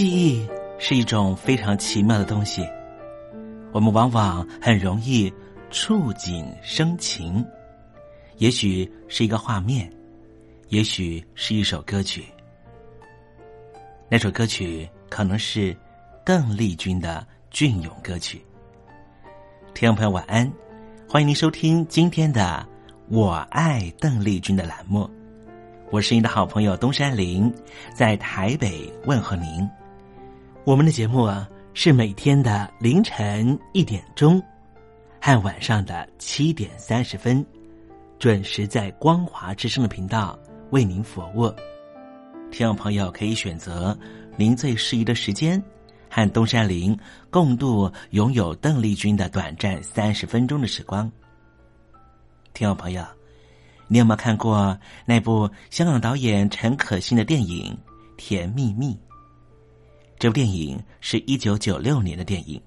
记忆是一种非常奇妙的东西，我们往往很容易触景生情，也许是一个画面，也许是一首歌曲。那首歌曲可能是邓丽君的隽永歌曲。听众朋友晚安，欢迎您收听今天的《我爱邓丽君》的栏目，我是您的好朋友东山林，在台北问候您。我们的节目啊，是每天的凌晨一点钟和晚上的七点三十分，准时在光华之声的频道为您服务。听众朋友可以选择您最适宜的时间，和东山林共度拥有邓丽君的短暂三十分钟的时光。听众朋友，你有没有看过那部香港导演陈可辛的电影《甜蜜蜜》？这部电影是一九九六年的电影，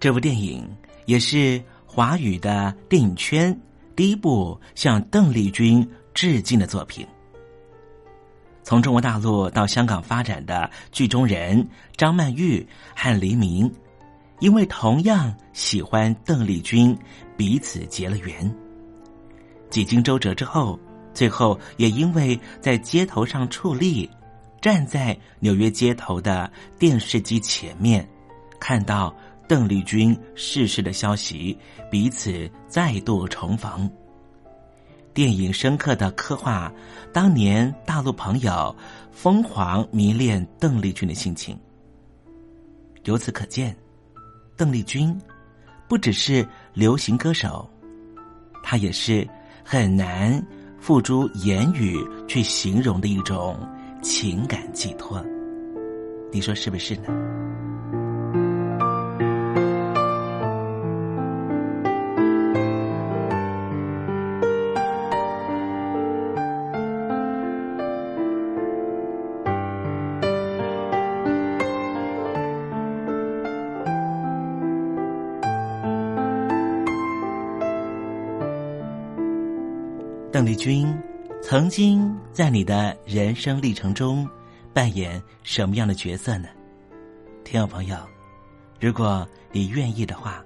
这部电影也是华语的电影圈第一部向邓丽君致敬的作品。从中国大陆到香港发展的剧中人张曼玉和黎明，因为同样喜欢邓丽君，彼此结了缘。几经周折之后，最后也因为在街头上矗立。站在纽约街头的电视机前面，看到邓丽君逝世的消息，彼此再度重逢。电影深刻的刻画当年大陆朋友疯狂迷恋邓丽君的心情。由此可见，邓丽君不只是流行歌手，她也是很难付诸言语去形容的一种。情感寄托，你说是不是呢？邓丽君。曾经在你的人生历程中扮演什么样的角色呢？听众朋友，如果你愿意的话，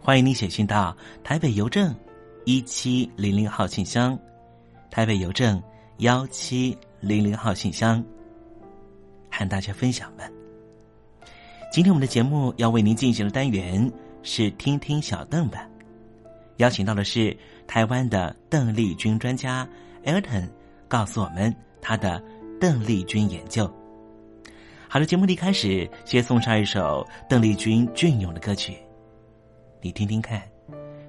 欢迎你写信到台北邮政一七零零号信箱，台北邮政幺七零零号信箱，和大家分享吧。今天我们的节目要为您进行的单元是听听小邓吧，邀请到的是台湾的邓丽君专家。Elton 告诉我们他的邓丽君研究。好了，节目的开始，先送上一首邓丽君隽永的歌曲，你听听看，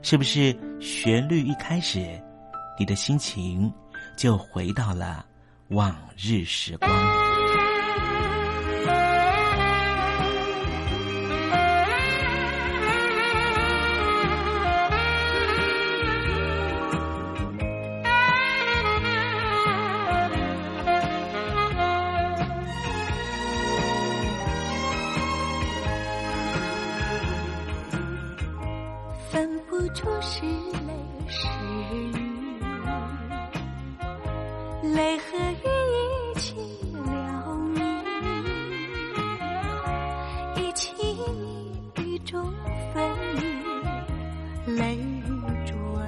是不是旋律一开始，你的心情就回到了往日时光。泪和雨一起要你，一起雨中分离，泪珠儿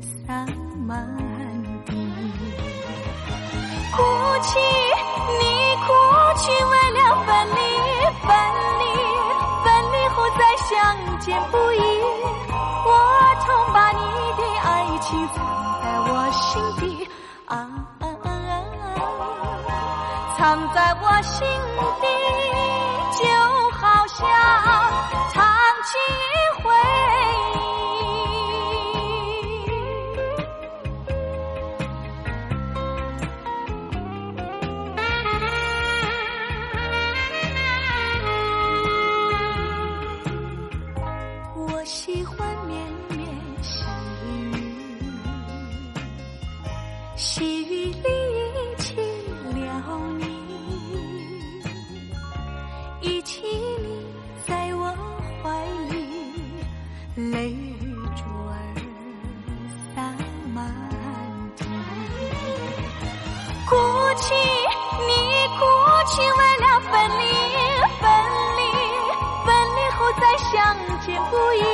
洒满地，哭泣，你哭泣，为了分离，分离，分离后再相见不易，我曾把你的爱情藏在我心底。心底就好像藏起回忆。我喜欢绵绵细雨。细。分离分离分离后再相见不易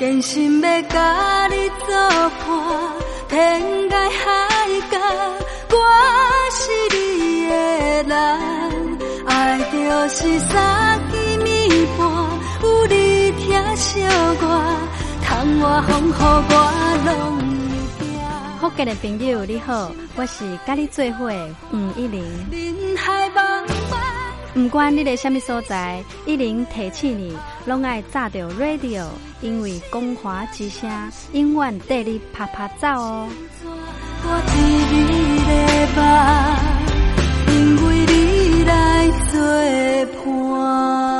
真心要甲你作伴，天涯海角，我是你的人。爱就是三更暝半，有你疼惜我，窗外风雨我拢会行。福建的朋友你好，我是甲你做伙吴一玲。不管你在什么所在，一零提起你，拢爱炸着 radio，因为光华之声永远带你啪啪走哦。我伫你的，因为你来作伴。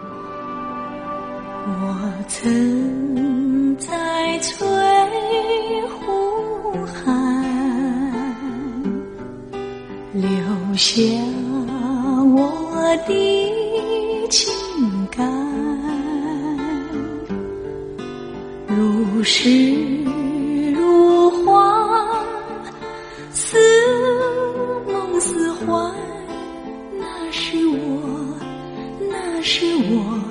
我曾在翠湖畔留下我的情感，如诗如画，似梦似幻，那是我，那是我。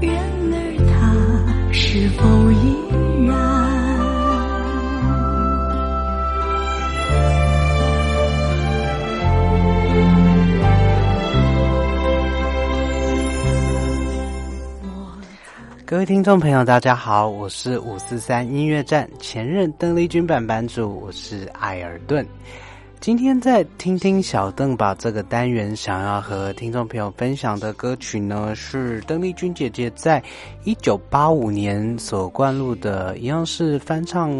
然而他是否依然？各位听众朋友，大家好，我是五四三音乐站前任邓丽君版版主，我是艾尔顿。今天在听听小邓吧这个单元，想要和听众朋友分享的歌曲呢，是邓丽君姐姐在一九八五年所灌录的，一样是翻唱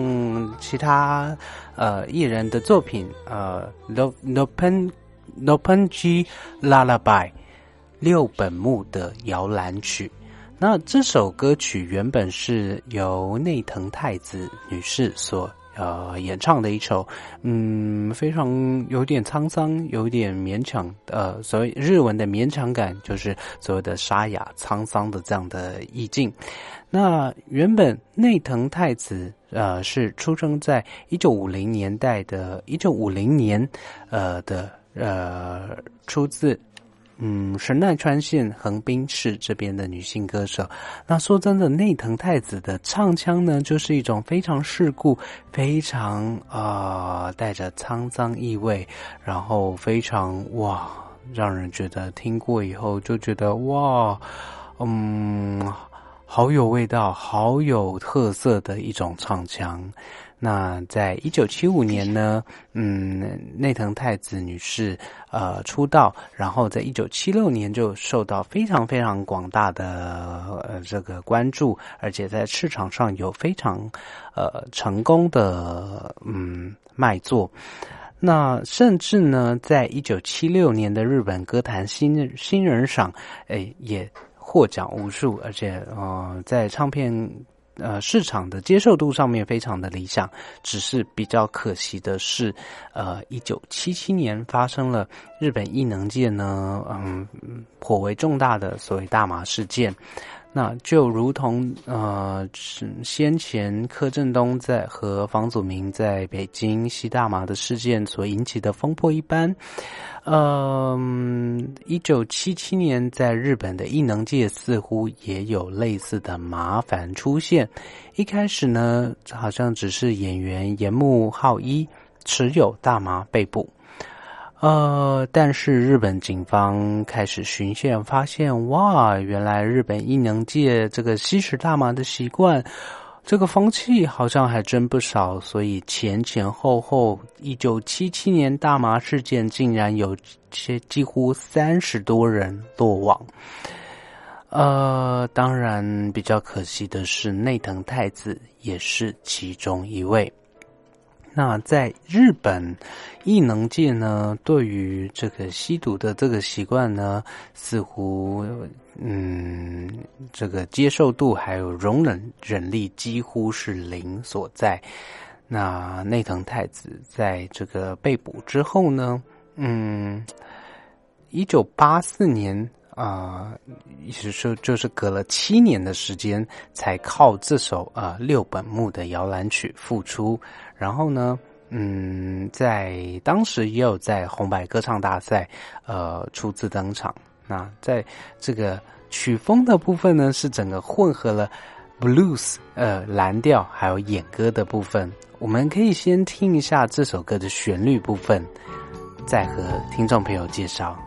其他呃艺人的作品，呃，No No Pen No Pen G Lullaby 六本木的摇篮曲。那这首歌曲原本是由内藤太子女士所呃演唱的一首，嗯，非常有点沧桑，有点勉强，呃，所谓日文的勉强感，就是所谓的沙哑沧桑的这样的意境。那原本内藤太子呃是出生在一九五零年代的，一九五零年呃的呃出自。嗯，神奈川县横滨市这边的女性歌手。那说真的，内藤太子的唱腔呢，就是一种非常世故、非常啊带着沧桑意味，然后非常哇，让人觉得听过以后就觉得哇，嗯，好有味道、好有特色的一种唱腔。那在一九七五年呢，嗯，内藤太子女士呃出道，然后在一九七六年就受到非常非常广大的呃这个关注，而且在市场上有非常呃成功的嗯卖座。那甚至呢，在一九七六年的日本歌坛新新人赏，哎，也获奖无数，而且呃在唱片。呃，市场的接受度上面非常的理想，只是比较可惜的是，呃，一九七七年发生了日本异能界呢，嗯，颇为重大的所谓大麻事件。那就如同呃，先前柯震东在和房祖名在北京吸大麻的事件所引起的风波一般，嗯，一九七七年在日本的艺能界似乎也有类似的麻烦出现。一开始呢，好像只是演员岩木浩一持有大麻被捕。呃，但是日本警方开始巡线，发现哇，原来日本艺能界这个吸食大麻的习惯，这个风气好像还真不少。所以前前后后，一九七七年大麻事件竟然有些几乎三十多人落网。呃，当然比较可惜的是，内藤太子也是其中一位。那在日本艺能界呢，对于这个吸毒的这个习惯呢，似乎嗯，这个接受度还有容忍忍力几乎是零所在。那内藤太子在这个被捕之后呢，嗯，一九八四年。啊，意思说就是隔了七年的时间，才靠这首啊六本木的摇篮曲复出。然后呢，嗯，在当时也有在红白歌唱大赛呃初次登场。那在这个曲风的部分呢，是整个混合了 blues 呃蓝调还有演歌的部分。我们可以先听一下这首歌的旋律部分，再和听众朋友介绍。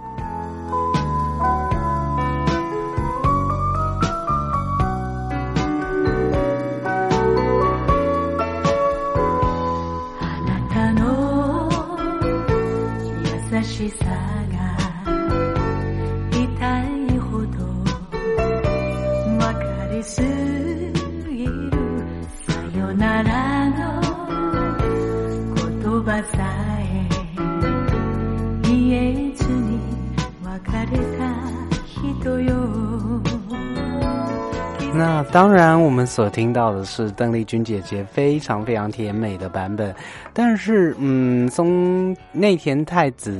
that she's sighed. 当然，我们所听到的是邓丽君姐姐非常非常甜美的版本，但是，嗯，松内田太子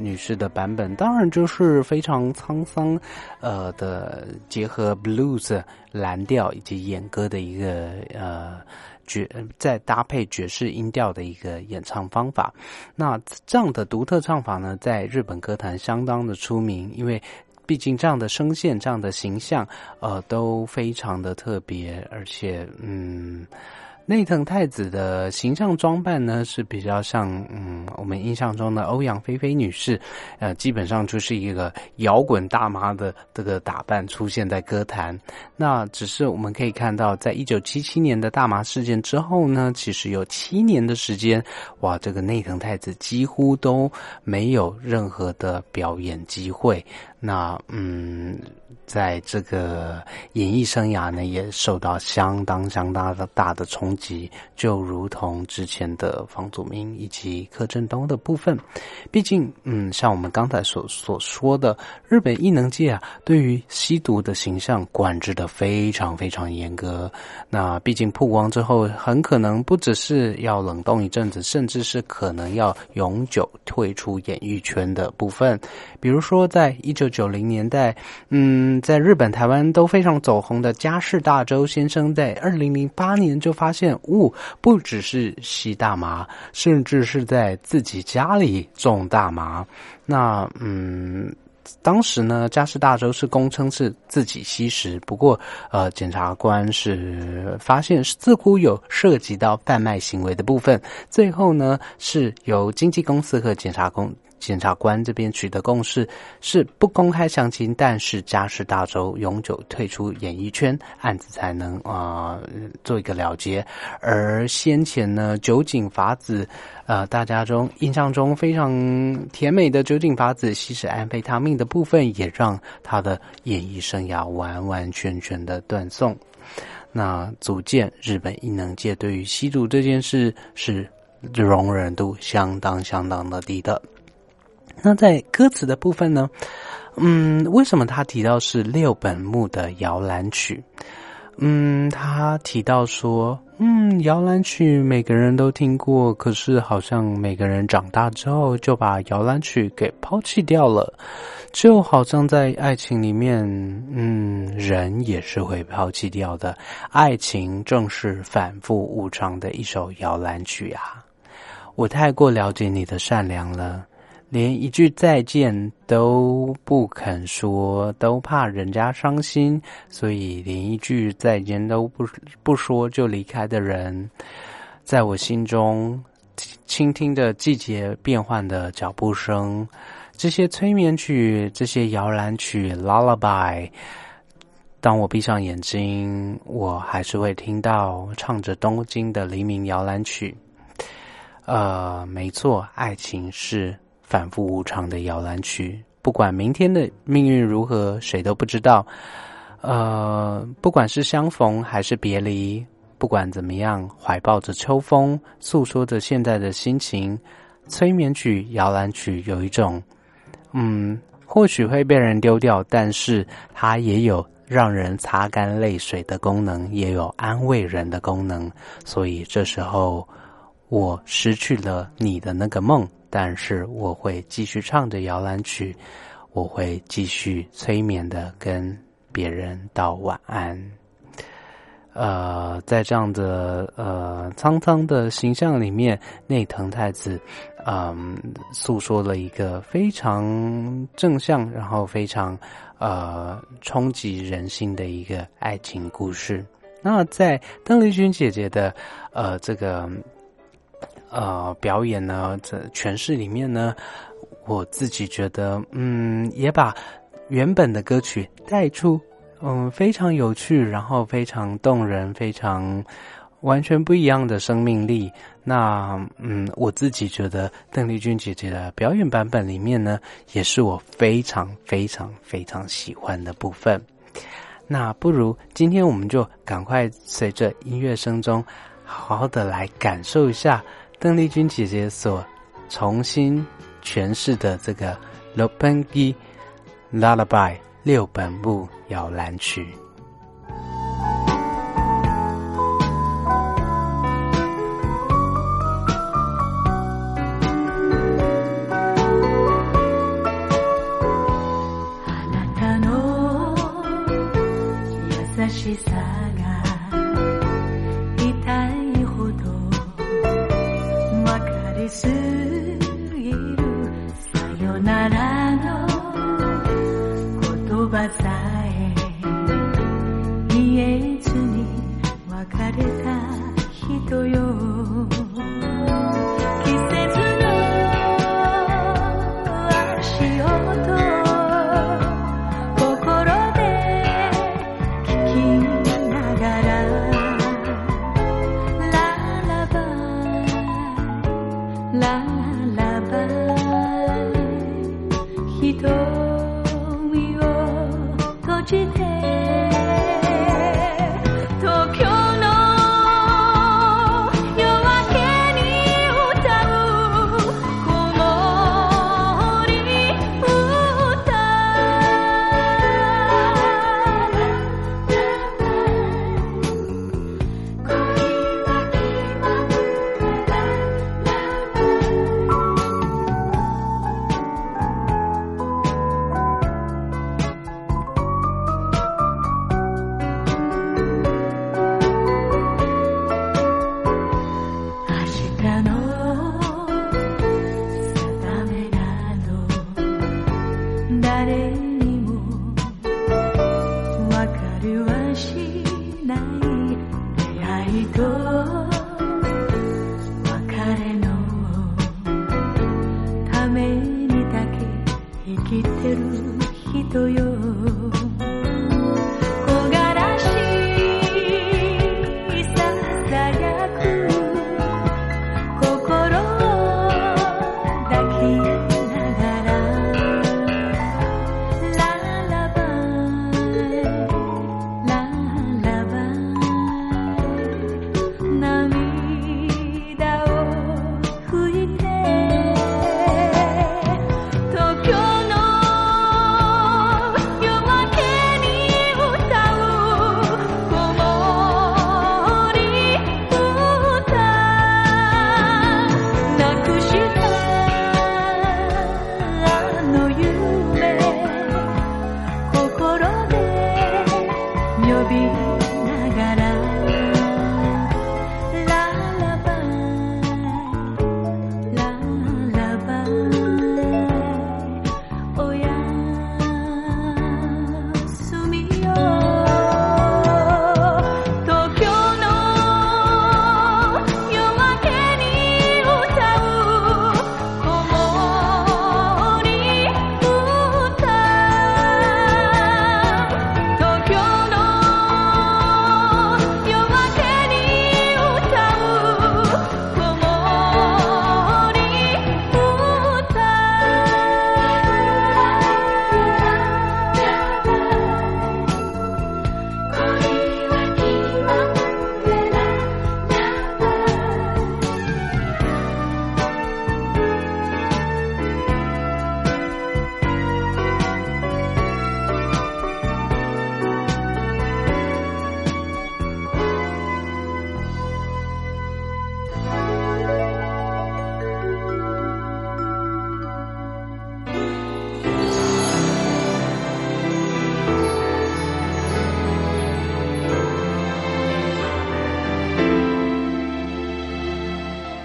女士的版本当然就是非常沧桑，呃的结合 blues 蓝调以及演歌的一个呃爵，再搭配爵士音调的一个演唱方法。那这样的独特唱法呢，在日本歌坛相当的出名，因为。毕竟这样的声线、这样的形象，呃，都非常的特别，而且，嗯，内藤太子的形象装扮呢是比较像嗯我们印象中的欧阳菲菲女士，呃，基本上就是一个摇滚大妈的这个打扮出现在歌坛。那只是我们可以看到，在一九七七年的大麻事件之后呢，其实有七年的时间，哇，这个内藤太子几乎都没有任何的表演机会。那嗯，在这个演艺生涯呢，也受到相当相当的大的冲击，就如同之前的房祖名以及柯震东的部分。毕竟，嗯，像我们刚才所所说的，日本艺能界啊，对于吸毒的形象管制的非常非常严格。那毕竟曝光之后，很可能不只是要冷冻一阵子，甚至是可能要永久退出演艺圈的部分。比如说，在一九九零年代，嗯，在日本、台湾都非常走红的加世大周先生，在二零零八年就发现，哦，不只是吸大麻，甚至是在自己家里种大麻。那，嗯，当时呢，加世大周是公称是自己吸食，不过，呃，检察官是发现似乎有涉及到贩卖行为的部分，最后呢，是由经纪公司和检察公。检察官这边取得共识是不公开详情，但是嘉世大周永久退出演艺圈，案子才能啊做一个了结。而先前呢，酒井法子，呃，大家中印象中非常甜美的酒井法子吸食安非他命的部分，也让他的演艺生涯完完全全的断送。那足见日本艺能界对于吸毒这件事是容忍度相当相当的低的。那在歌词的部分呢？嗯，为什么他提到是六本木的摇篮曲？嗯，他提到说，嗯，摇篮曲每个人都听过，可是好像每个人长大之后就把摇篮曲给抛弃掉了，就好像在爱情里面，嗯，人也是会抛弃掉的。爱情正是反复无常的一首摇篮曲啊！我太过了解你的善良了。连一句再见都不肯说，都怕人家伤心，所以连一句再见都不不说就离开的人，在我心中倾听着季节变换的脚步声，这些催眠曲，这些摇篮曲，lullaby。当我闭上眼睛，我还是会听到唱着东京的黎明摇篮曲。呃，没错，爱情是。反复无常的摇篮曲，不管明天的命运如何，谁都不知道。呃，不管是相逢还是别离，不管怎么样，怀抱着秋风，诉说着现在的心情。催眠曲、摇篮曲有一种，嗯，或许会被人丢掉，但是它也有让人擦干泪水的功能，也有安慰人的功能。所以这时候，我失去了你的那个梦。但是我会继续唱着摇篮曲，我会继续催眠的跟别人道晚安。呃，在这样的呃苍苍的形象里面，内藤太子嗯诉说了一个非常正向，然后非常呃冲击人心的一个爱情故事。那在邓丽君姐姐的呃这个。呃，表演呢，这诠释里面呢，我自己觉得，嗯，也把原本的歌曲带出，嗯，非常有趣，然后非常动人，非常完全不一样的生命力。那，嗯，我自己觉得邓丽君姐姐的表演版本里面呢，也是我非常非常非常喜欢的部分。那不如今天我们就赶快随着音乐声中，好好的来感受一下。邓丽君姐姐所重新诠释的这个《l p e n g i Lullaby》六本木摇篮曲。